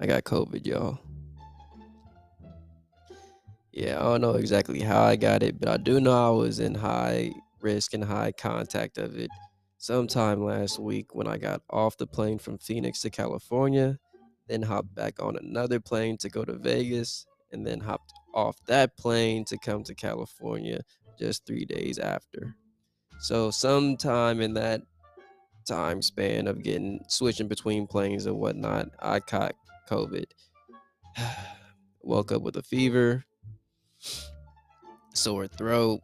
I got COVID, y'all. Yeah, I don't know exactly how I got it, but I do know I was in high risk and high contact of it sometime last week when I got off the plane from Phoenix to California, then hopped back on another plane to go to Vegas, and then hopped off that plane to come to California just three days after. So, sometime in that time span of getting switching between planes and whatnot, I caught COVID. Woke up with a fever, sore throat,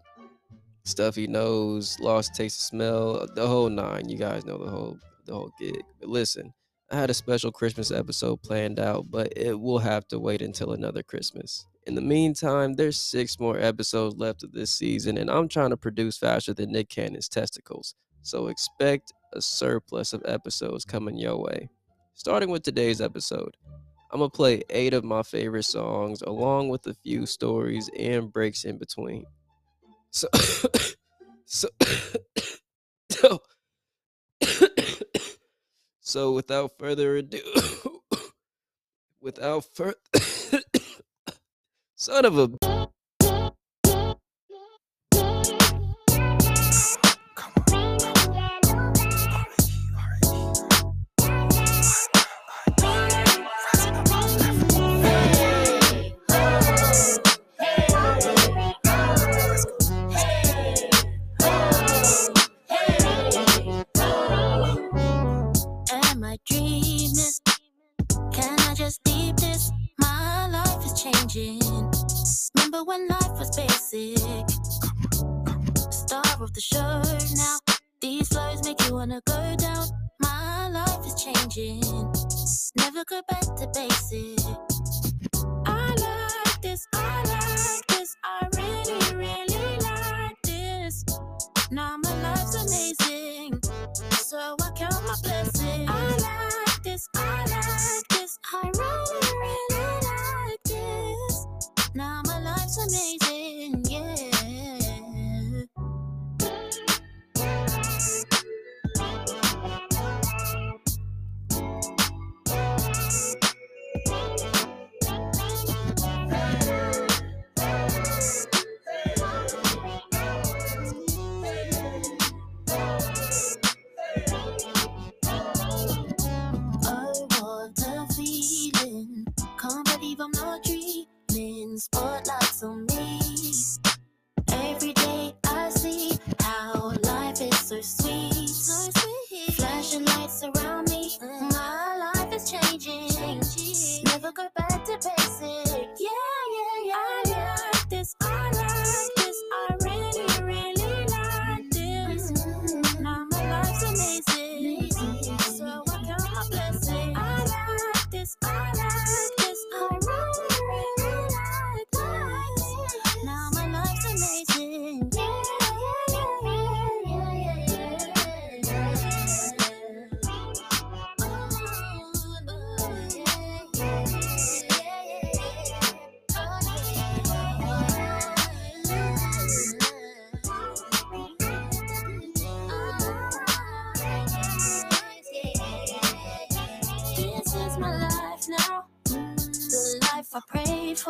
stuffy nose, lost taste of smell, the whole nine. You guys know the whole the whole gig. But listen, I had a special Christmas episode planned out, but it will have to wait until another Christmas. In the meantime, there's six more episodes left of this season, and I'm trying to produce faster than Nick Cannon's testicles. So expect a surplus of episodes coming your way. Starting with today's episode, I'm gonna play eight of my favorite songs along with a few stories and breaks in between. So, so, so, so without further ado, without further, son of a. dreaming? Can I just deep this? My life is changing. Remember when life was basic? Star of the show now. These flows make you wanna go down. My life is changing. Never go back to basic. I like this, I like this. I really, really like this. Now my life's amazing. So I count my blessings. This, I like this. I really,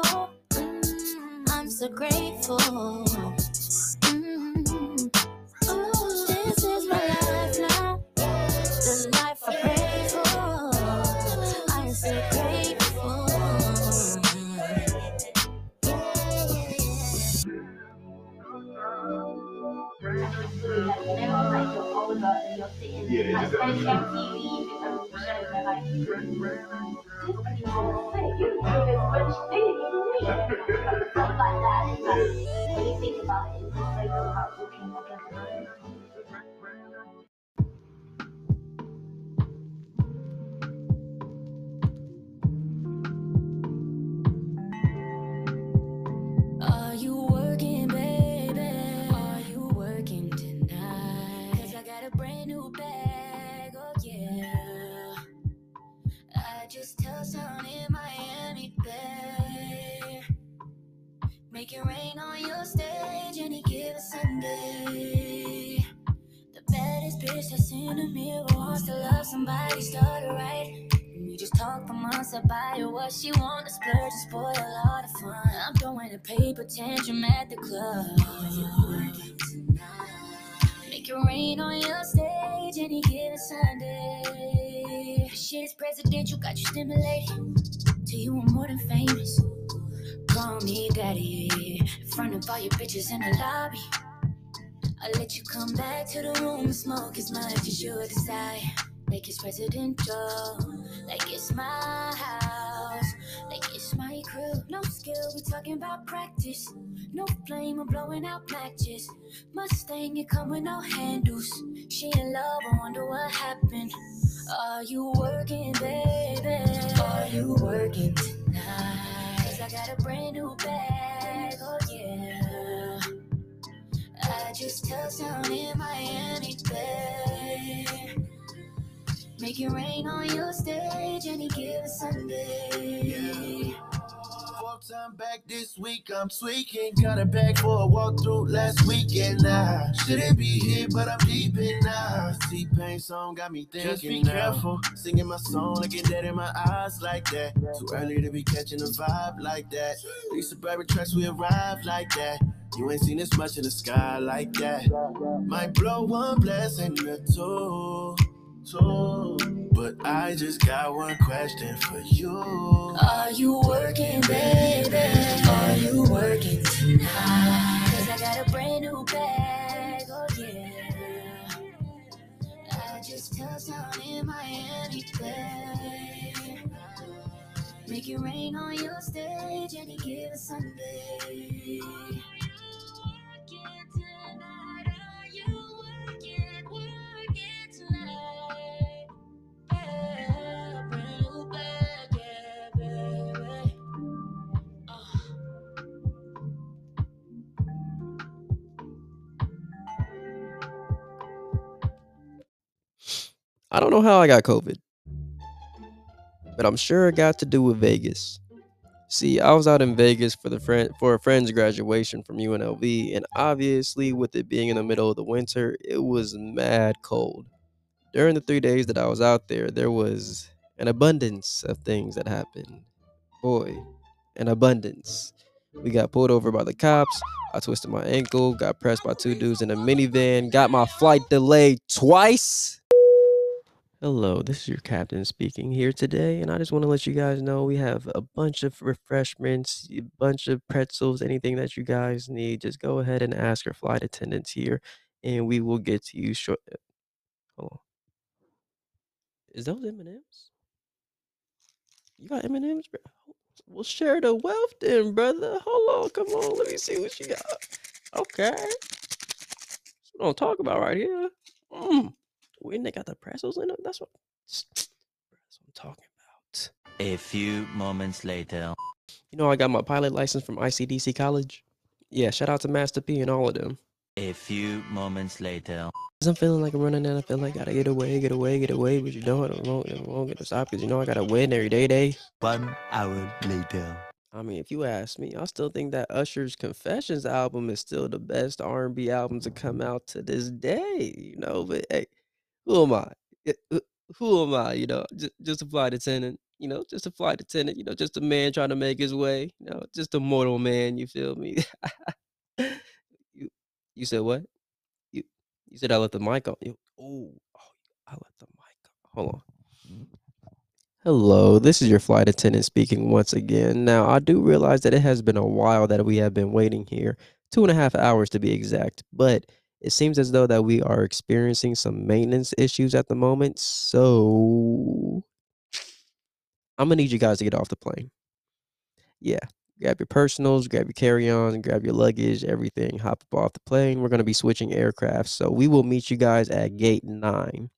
pray for. I'm so grateful. Mm. Ooh, this is my life now, the life I pray for. I'm so grateful. Yeah, it bitches in the lobby. I let you come back to the room and smoke as much as you desire. Like it's presidential, like it's my house, like it's my crew. No skill, we talking about practice. No flame, I'm blowing out matches. Mustang, you come with no handles. She in love, I wonder what happened. Are you working, baby? Are you working tonight? Cause I got a brand new bag, I just touched down in Miami, Bay. Make it rain on your stage any given Sunday. Fourth time back this week, I'm tweaking. Got a bag for a walkthrough last weekend. Now, shouldn't be here, but I'm deep in now. T Pain song got me thinking. Just be careful, singing my song, looking dead in my eyes like that. Too early to be catching a vibe like that. These suburban tracks, we arrive like that. You ain't seen this much in the sky like that. Might blow one blessing or two, two. But I just got one question for you. Are you working, baby? Are you working tonight? Cause I got a brand new bag, oh yeah. I just touched down in Miami, babe. Make it rain on your stage and any given Sunday. I don't know how I got COVID, but I'm sure it got to do with Vegas. See, I was out in Vegas for the friend for a friend's graduation from UNLV, and obviously, with it being in the middle of the winter, it was mad cold. During the three days that I was out there, there was an abundance of things that happened. Boy, an abundance. We got pulled over by the cops. I twisted my ankle, got pressed by two dudes in a minivan, got my flight delayed twice. Hello, this is your captain speaking here today, and I just want to let you guys know we have a bunch of refreshments, a bunch of pretzels, anything that you guys need. Just go ahead and ask our flight attendants here, and we will get to you short. Hold on. Is those M and M's? You got M and M's, bro? We'll share the wealth, then, brother. Hold on, come on, let me see what you got. Okay, that's what I'm talking about right here. Mm. When they got the pretzels in them, that's what, that's what I'm talking about. A few moments later. You know, I got my pilot license from ICDC College. Yeah, shout out to Master P and all of them. A few moments later. Cause I'm feeling like I'm running and I feel like I gotta get away, get away, get away, but you know I don't, won't, it won't get to stop because you know I gotta win every day, day. One hour later. I mean, if you ask me, I still think that Usher's Confessions album is still the best R&B album to come out to this day. You know, but hey, who am I? Eh, who- am I? You know, just, just a flight attendant. You know, just a flight attendant. You know, just a man trying to make his way. You know, just a mortal man. You feel me? you you said what? You you said I left the mic on. You, oh, oh, I left the mic on. Hold on. Hello, this is your flight attendant speaking once again. Now, I do realize that it has been a while that we have been waiting here, two and a half hours to be exact, but it seems as though that we are experiencing some maintenance issues at the moment. So, I'm gonna need you guys to get off the plane. Yeah, grab your personals, grab your carry-ons, grab your luggage, everything. Hop up off the plane. We're gonna be switching aircraft, so we will meet you guys at gate nine.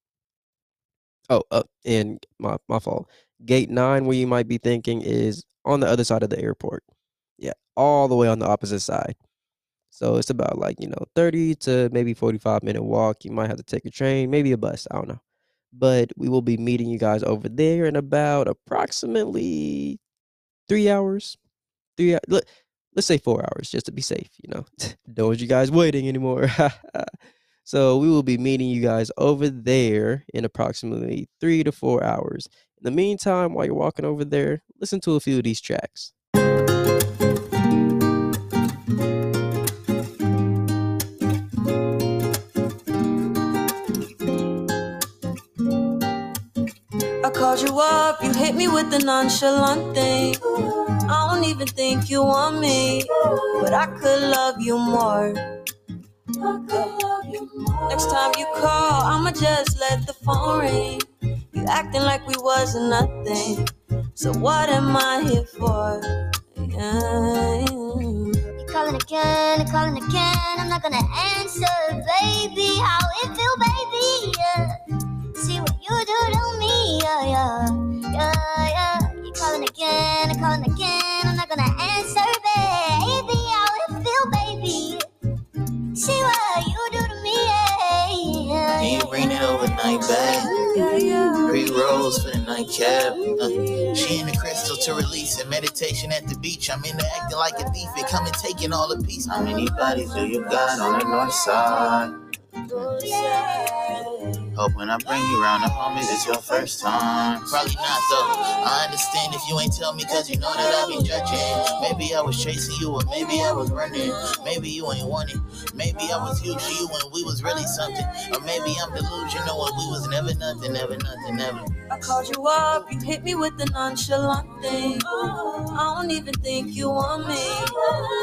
Oh, uh, and my my fault. Gate nine, where you might be thinking, is on the other side of the airport. Yeah, all the way on the opposite side. So it's about like, you know, 30 to maybe 45 minute walk. You might have to take a train, maybe a bus. I don't know. But we will be meeting you guys over there in about approximately three hours. Three, let, let's say four hours just to be safe, you know. Don't want you guys waiting anymore. so we will be meeting you guys over there in approximately three to four hours. In the meantime, while you're walking over there, listen to a few of these tracks. I called you up, you hit me with the nonchalant thing. I don't even think you want me, but I could love you more. Next time you call, I'ma just let the phone ring. You acting like we wasn't nothing. So what am I here for? Yeah. You calling again, calling again. I'm not gonna answer, baby. How it feel, baby? Yeah. See what you do to me, yeah, yeah, yeah, yeah. You calling again, and calling again. I'm not gonna answer, baby. How it feel, baby? See what you do to me, yeah, yeah, Can you bring it overnight back? Yeah, yeah. Three rolls for the nightcap. Uh, she in the crystal to release it. Meditation at the beach. I'm into acting like a thief. It come and taking all the peace. How many bodies do you got on the north side? Hope when I bring you around the home, it's your first time. Probably not though. I understand if you ain't tell me, cause you know that I be judging. Maybe I was chasing you, or maybe I was running. Maybe you ain't want. Maybe I was huge to you when we was really something. Or maybe I'm delusional when we was never nothing, never nothing, never. I called you up, you hit me with the nonchalant thing. I don't even think you want me,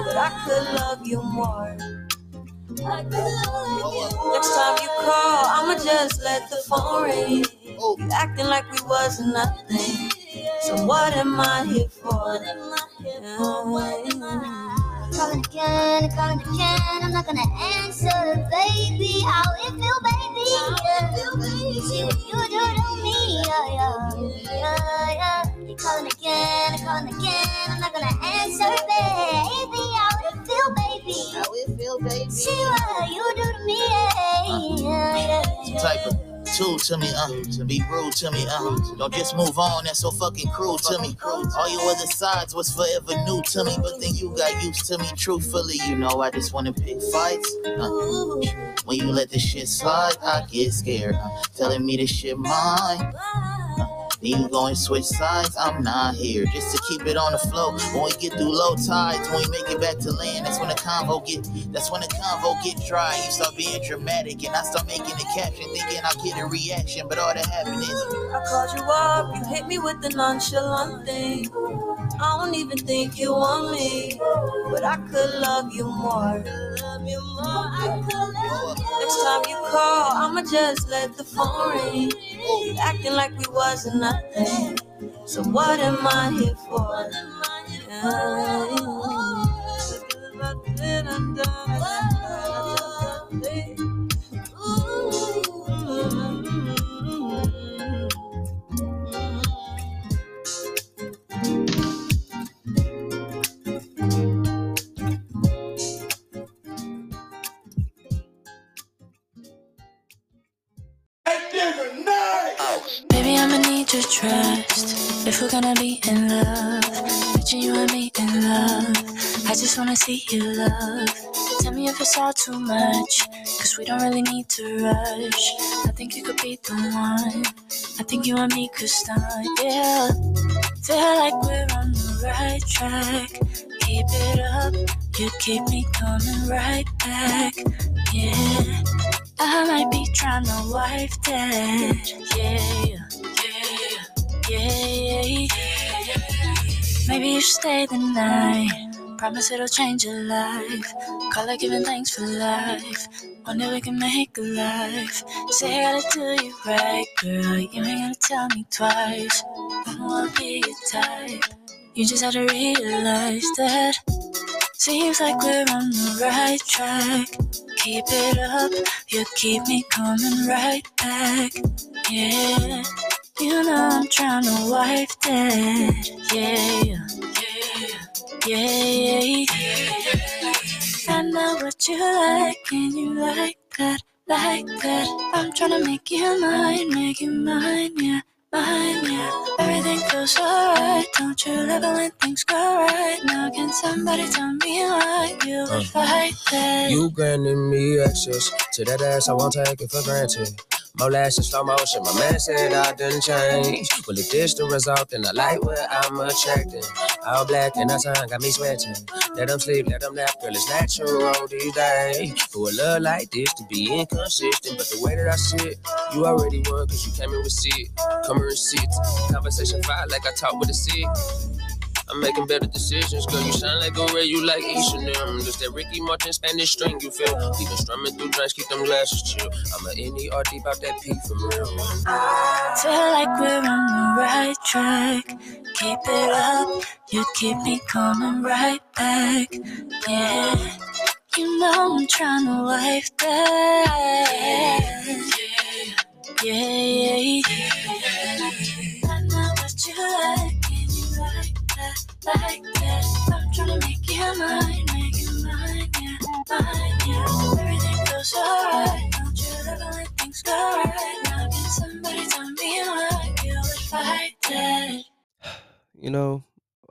but I could love you more. Next time you call, I'ma just let the phone ring. Oh. You acting like we wasn't nothing. So what am I here for? Calling again, calling again. I'm not gonna answer, baby. How it feel, baby? Yeah. See what you do to me, yeah, yeah, yeah, yeah. You calling again, calling again. Tool to me, uh, to be rude to me, uh. Don't just move on, that's so fucking cruel to me. All your other sides was forever new to me, but then you got used to me. Truthfully, you know I just wanna pick fights. Uh, when you let this shit slide, I get scared. Uh, telling me this shit mine. Then you go and switch sides, I'm not here. Just to keep it on the flow. When we get through low tides, when we make it back to land, that's when the convo get that's when the convo get dry. You start being dramatic and I start making a caption thinking I'll get a reaction, but all that happened is I called you up, you hit me with the nonchalant thing. I don't even think you want me, but I could love you more. Next time you call, I'ma just let the phone ring. You acting like we wasn't nothing. So what am I here for? Baby, see you love. Tell me if it's all too much, cause we don't really need to rush. I think you could be the one. I think you and me could start, yeah. Feel like we're on the right track. Keep it up, you keep me coming right back, yeah. I might be trying to wife that. Yeah, yeah, yeah, yeah. Maybe you should stay the night. Promise it'll change your life. Call it giving thanks for life. Day we can make a life. Say I gotta do you right, girl. You ain't gotta tell me twice. I wanna be your type. You just have to realize that. Seems like we're on the right track. Keep it up, you keep me coming right back. Yeah, you know I'm trying to wife that. Yeah, yeah, yeah, yeah. I know what you like, and you like that, like that. I'm trying to make you mine, make you mine, yeah. Mine, yeah. Everything feels alright. Don't you love it when things go right? Now can somebody tell me why you uh, would fight that? You granted me access to that ass, I won't take it for granted. More less in slow motion. My man said I didn't change. Well, if this the result, then I like what I'm attracting. All black and the sun got me sweating. Let them sleep, let them nap, girl, it's natural these days. For a love like this to be inconsistent, but the way that I sit, you already won, cause you came in with seat. Come here and sit. Conversation fire like I talk with a seat. I'm making better decisions, girl. You shine like a ray, you like each of them. Just that Ricky Martin Spanish string, you feel. Even strumming through drinks, keep them glasses chill. I'm a NER deep out that P for real. Feel like we're on the right track. Keep it up, you keep me coming right back. Yeah, you know I'm trying to life that. Yeah, yeah, yeah. I know what you like, and like. I'm trying to make you mine, make you mine? You know,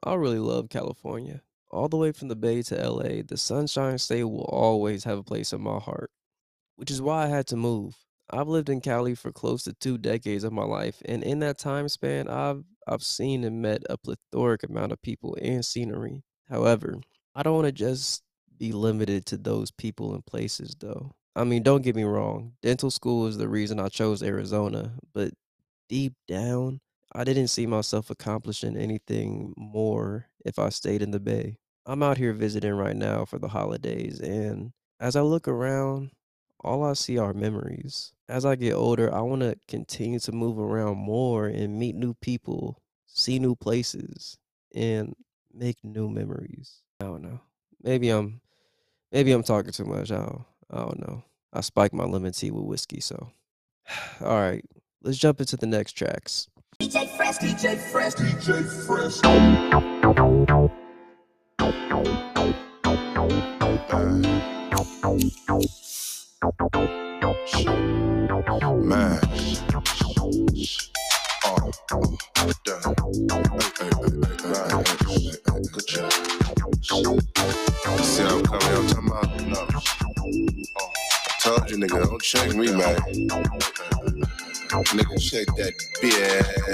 I really love California. All the way from the Bay to LA, the Sunshine State will always have a place in my heart, which is why I had to move. I've lived in Cali for close to two decades of my life, and in that time span, I've I've seen and met a plethoric amount of people and scenery. However, I don't want to just be limited to those people and places, though. I mean, don't get me wrong, dental school is the reason I chose Arizona, but deep down, I didn't see myself accomplishing anything more if I stayed in the Bay. I'm out here visiting right now for the holidays, and as I look around, all I see are memories. As I get older, I want to continue to move around more and meet new people, see new places, and make new memories. I don't know. Maybe I'm maybe I'm talking too much. I don't, I don't know. I spiked my lemon tea with whiskey, so all right. Let's jump into the next tracks. DJ Fresh, DJ Fresh, DJ Fresh. Oh, oh, good job. See I'm coming, I'm talking about? Oh, told you, nigga, don't check me, man. Nigga, check that bitch.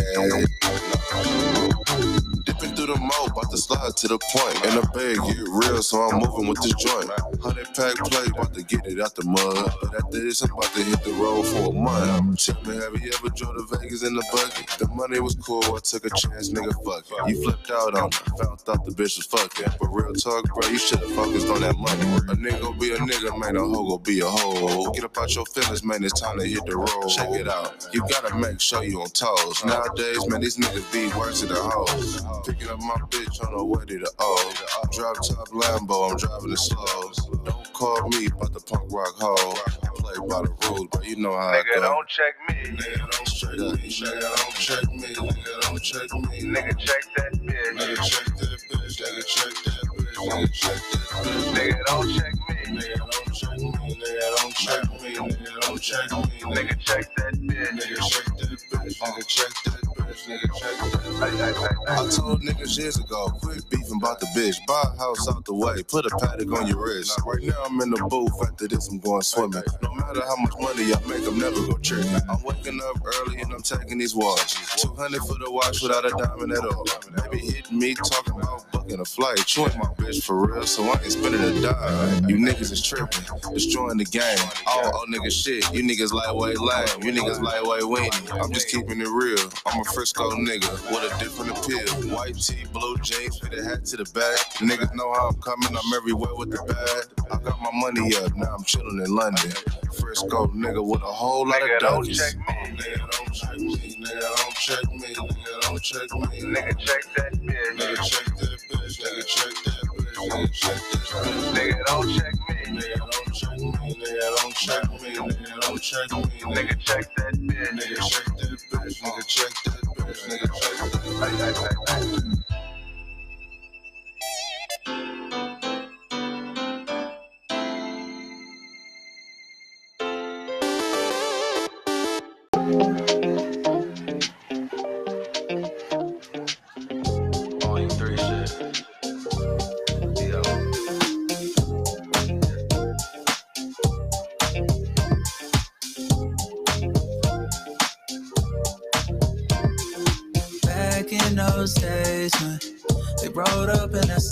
Dipping through the mo, about to slide to the point. And the bag get real, so I'm moving with this joint. Hundred pack play, about to get it out the mud. But after this, I'm about to hit the road for a month. Tell me, have you ever drove to Vegas in the bucket? The money was cool, I took a chance, nigga, fuck it. You flipped out on me, found out the bitch was fucking. But real talk, bro, you should've focused on that money. A nigga be a nigga, man, a hoe gon' be a hoe. Get up out your feelings, man, it's time to hit the road. Check it out, you gotta make sure you on toes. Nowadays, man, these niggas be worse than the hoes. Picking up my bitch on the way to the O. Drop top Lambo, I'm driving it slow. Don't call me about the punk rock hoe. I play by the rules, but you know how I Nigga, go. don't check me. Nigga, don't check me. Nigga, don't check me. Nigga, don't check me. Nigga, check that bitch. Nigga, check that bitch. Nigga, check that bitch. Nigga, check that bitch. Nigga, don't check me. Nigga, don't check me. Nigga, don't check me. Nigga, don't check me. Nigga, check that bitch. Nigga, check that bitch. Nigga, check that bitch. I told niggas years ago, quit beefing about the bitch. Buy a house out the way, put a Patek on your wrist. Right now I'm in the booth, after this I'm going swimming. No matter how much money I make, I'm never gonna trick. I'm waking up early and I'm taking these walks. 200 for the watch without a diamond at all. Baby hitting me, talking about booking a flight. You ain't my bitch for real, so I ain't spending a dime. You niggas is tripping, destroying the game. All old niggas shit, you niggas lightweight lame. You niggas lightweight weenie. I'm just keeping it real. I'm a Frisco nigga with a different appeal. White tee, blue jeans, fit a hat to the back. Niggas know how I'm coming, I'm everywhere with the bag. I got my money up, now I'm chilling in London. Frisco nigga with a whole lot Nigga, of don't check me. Nigga, don't check me. Nigga, don't check me. Nigga, don't check me. Nigga, check that bitch. Nigga, check that bitch. Nigga, check that bitch. Nigga, check this bitch. Nigga, don't check me. Nigga, don't check me. Nigga, don't check me. Nigga, don't check me. Nigga, check that bitch. Nigga, check that bitch. Nigga, check that bitch. Nigga, check that Hey,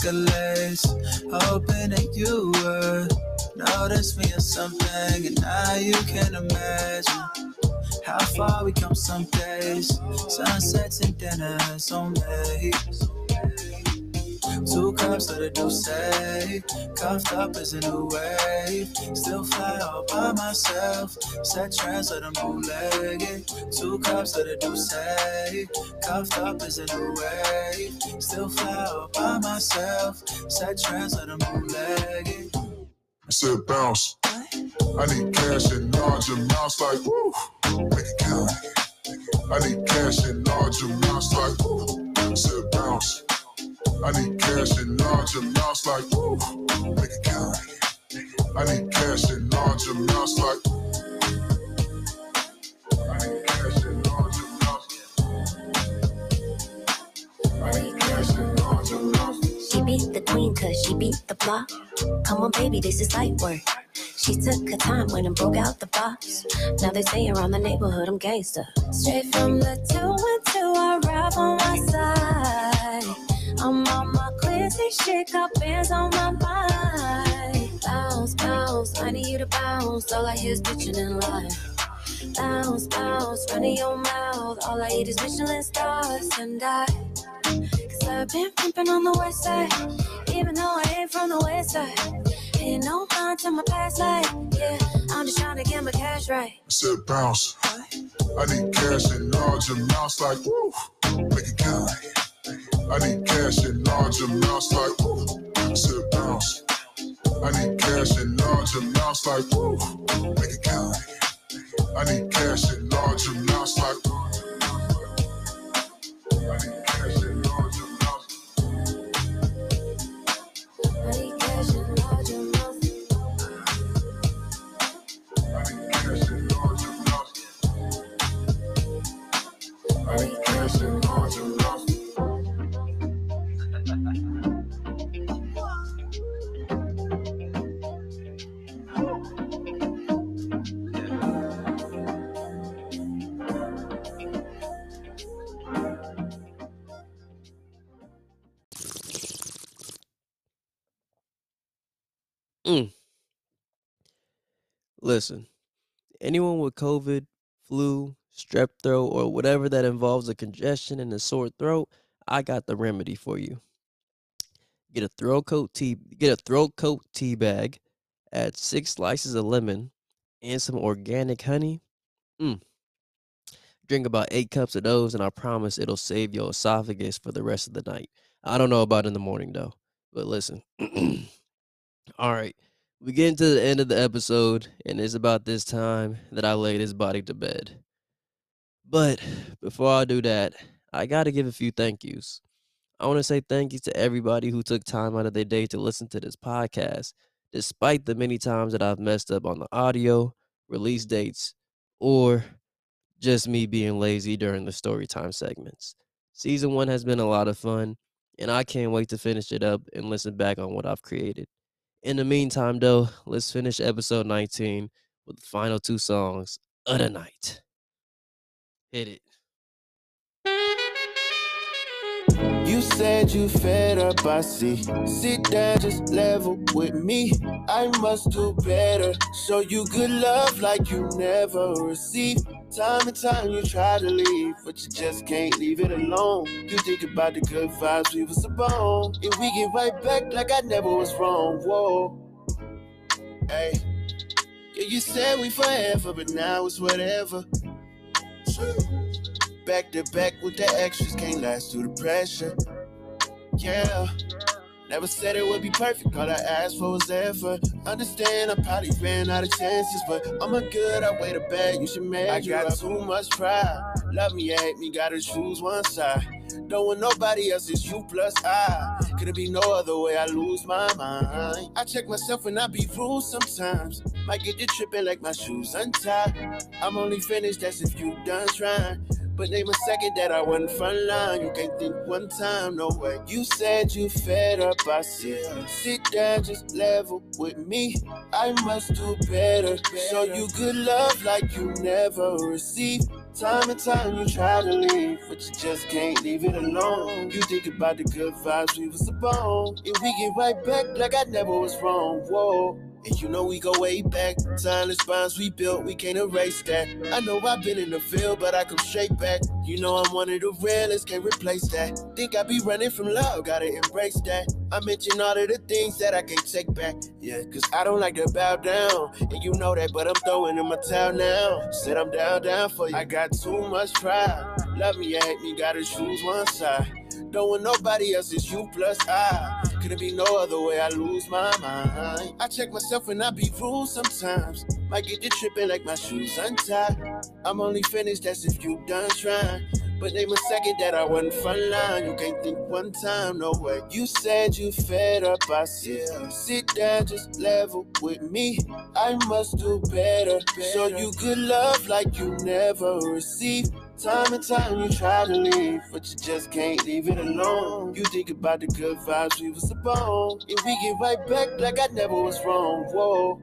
in hoping that you would notice me or something, and now you can imagine how far we come some days. Sunsets and dinners on me. Two cups of the Douce, cuffed up as a new wave. Still fly all by myself, set trends of the bootleg. Two cups of the Douce, cuffed up as a new wave. Still fly all by myself, set trends of the bootleg. I said bounce. I need cash in large amounts like woo. Make it count. I need cash in large amounts like woo. I said bounce. I need cash in large amounts like woo. Make it count. I need cash in large amounts like I need cash in large amounts. I need cash. She beat the queen cause she beat the block. Come on, baby, this is light work. She took her time when I broke out the box. Now they say around the neighborhood I'm gangster. Straight from the two and two, I rap on my side. I'm on my crazy shit, got bands on my mind. Bounce, bounce, I need you to bounce. All I hear is bitching and lying. Bounce, bounce, running your mouth. All I eat is Michelin stars and I. Cause I've been pimping on the west side, even though I ain't from the west side. Ain't no line to my past life, yeah. I'm just trying to get my cash right. I said bounce. I need cash in large amounts like woo. Make it count. I need cash in large amounts like woo. I said bounce. I need cash in large amounts like woo. Make it count. I need cash in large amounts like I need cash in large amounts. I need cash in large amounts. I need cash in large amounts. I need cash in Listen, anyone with COVID, flu, strep throat, or whatever that involves a congestion and a sore throat, I got the remedy for you. Get a throat coat tea, get a throat coat tea bag, add six slices of lemon and some organic honey. Mm. Drink about eight cups of those, and I promise it'll save your esophagus for the rest of the night. I don't know about in the morning though, but listen. All right. We get into the end of the episode, and it's about this time that I lay this body to bed. But before I do that, I got to give a few thank yous. I want to say thank you to everybody who took time out of their day to listen to this podcast, despite the many times that I've messed up on the audio, release dates, or just me being lazy during the story time segments. Season one has been a lot of fun, and I can't wait to finish it up and listen back on what I've created. In the meantime, though, let's finish episode 19 with the final two songs of the night. Hit it. You said you fed up, I see. Sit down, just level with me. I must do better. Show you good love like you never received. Time and time you try to leave, but you just can't leave it alone. You think about the good vibes we was upon. And we get right back like I never was wrong. Whoa. Hey. Yeah, you said we forever, but now it's whatever. Back to back with the extras, can't last through the pressure. Yeah. Never said it would be perfect, all I asked for was effort. Understand, I probably ran out of chances, but I'm a good, I weigh the bag, you should measure. I got too much pride. Love me, hate me, gotta choose one side. Don't want nobody else, it's you plus I. Could it be no other way, I lose my mind. I check myself when I be rude sometimes. Might get you tripping like my shoes untied. I'm only finished, that's if you done trying. But name a second that I wasn't front line. You can't think one time, no way. You said you fed up, I said. Sit down, just level with me. I must do better. Show you good love like you never received. Time and time you try to leave, but you just can't leave it alone. You think about the good vibes we was upon, and we get right back like I never was wrong. Whoa. And you know we go way back. Timeless bonds we built, we can't erase that. I know I've been in the field, but I come straight back. You know I'm one of the realest, can't replace that. Think I be running from love, gotta embrace that. I mention all of the things that I can't take back. Yeah, cause I don't like to bow down. And you know that, but I'm throwing in my towel now. Said I'm down, down for you. I got too much pride. Love me or hate me, gotta choose one side. Don't want nobody else, it's you plus I. Couldn't be no other way, I lose my mind. I check myself when I be rude sometimes. Might get you tripping like my shoes untied. I'm only finished, that's if you done trying. But name a second that I wasn't front line. You can't think one time, no way. You said you fed up, I said, sit down, just level with me. I must do better. Show you good love like you never received. Time and time you try to leave, but you just can't leave it alone. You think about the good vibes we was upon, and we get right back like I never was wrong. Whoa.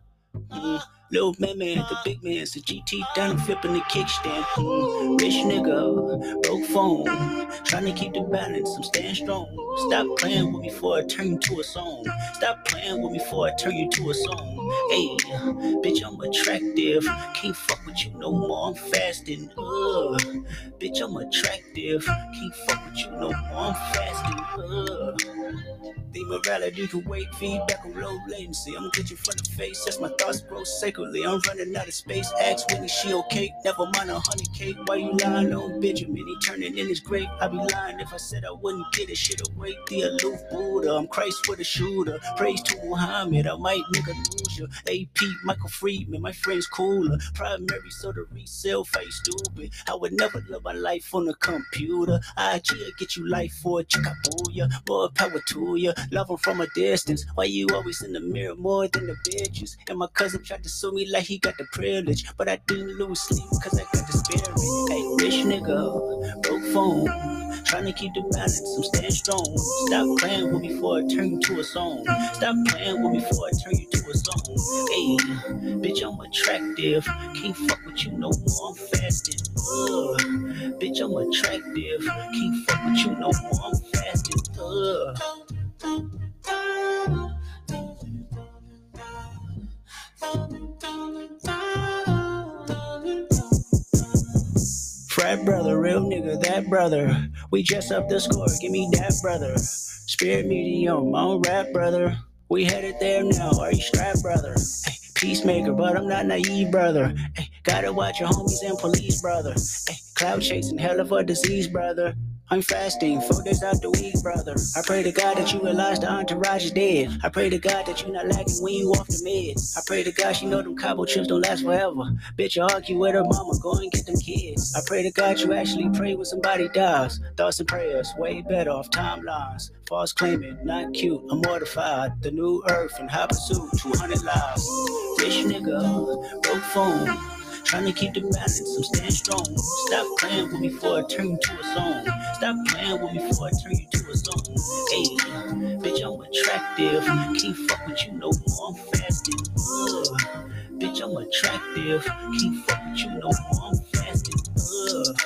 Little man, man, the big man's the GT down flipping the kickstand. Rich nigga, broke phone, trying to keep the balance. I'm staying strong. Stop playing with me before I turn you to a song. Stop playing with me before I turn you to a song. Hey, bitch, I'm attractive. Can't fuck with you no more. I'm fasting. Ugh. Bitch, I'm attractive. Can't fuck with you no more. I'm fasting. Ugh. The morality can wait, feedback on low latency. I'm glitching from the face as my thoughts grow sacredly. I'm running out of space. Ask Whitney, she okay? Never mind a honey cake. Why you lying on Benjamin? He turning in his grave. I'd be lying if I said I wouldn't get this shit away. The aloof Buddha. I'm Christ with a shooter. Praise to Muhammad. I might nigga lose you. AP, Michael Friedman. My friend's cooler. Primary, so the resale face stupid. I would never live my life on a computer. IG get you life for a chick. ya. More power to ya. Love 'em from a distance. Why you always in the mirror more than the bitches? And my cousin tried to sue me like he got the privilege. But I didn't lose sleep cause I got the spirit. Hey, rich nigga, broke phone. Trying to keep the balance, I'm staying strong. Stop playing with me before I turn you to a song. Stop playing with me before I turn you to a song. Hey, bitch, I'm attractive. Can't fuck with you no more, I'm fasting. Ugh. Bitch, I'm attractive. Can't fuck with you no more, I'm fasting. Ugh. Frat brother, real nigga, that brother. We dress up the score, give me that brother. Spirit medium, on rap brother. We headed there now, are you strapped brother? Peacemaker, but I'm not naive brother. Gotta watch your homies and police brother. Cloud chasing, hell of a disease brother. I'm fasting, four days out the week, brother. I pray to God that you realize the entourage is dead. I pray to God that you not lagging when you off the meds. I pray to God she know them cobble chips don't last forever. Bitch, you argue with her mama, go and get them kids. I pray to God you actually pray when somebody dies. Thoughts and prayers, way better off timelines. False claiming, not cute, I'm mortified. The new earth and high pursuit, 200 lives. Rich nigga, broke phone. Trying to keep the balance, I'm staying strong. Stop playing with me before I turn you to a song. Stop playing with me before I turn you to a song. Hey, bitch, I'm attractive. Can't fuck with you no more, I'm fasted. Ugh. Bitch, I'm attractive. Can't fuck with you no more, I'm fasted. Ugh.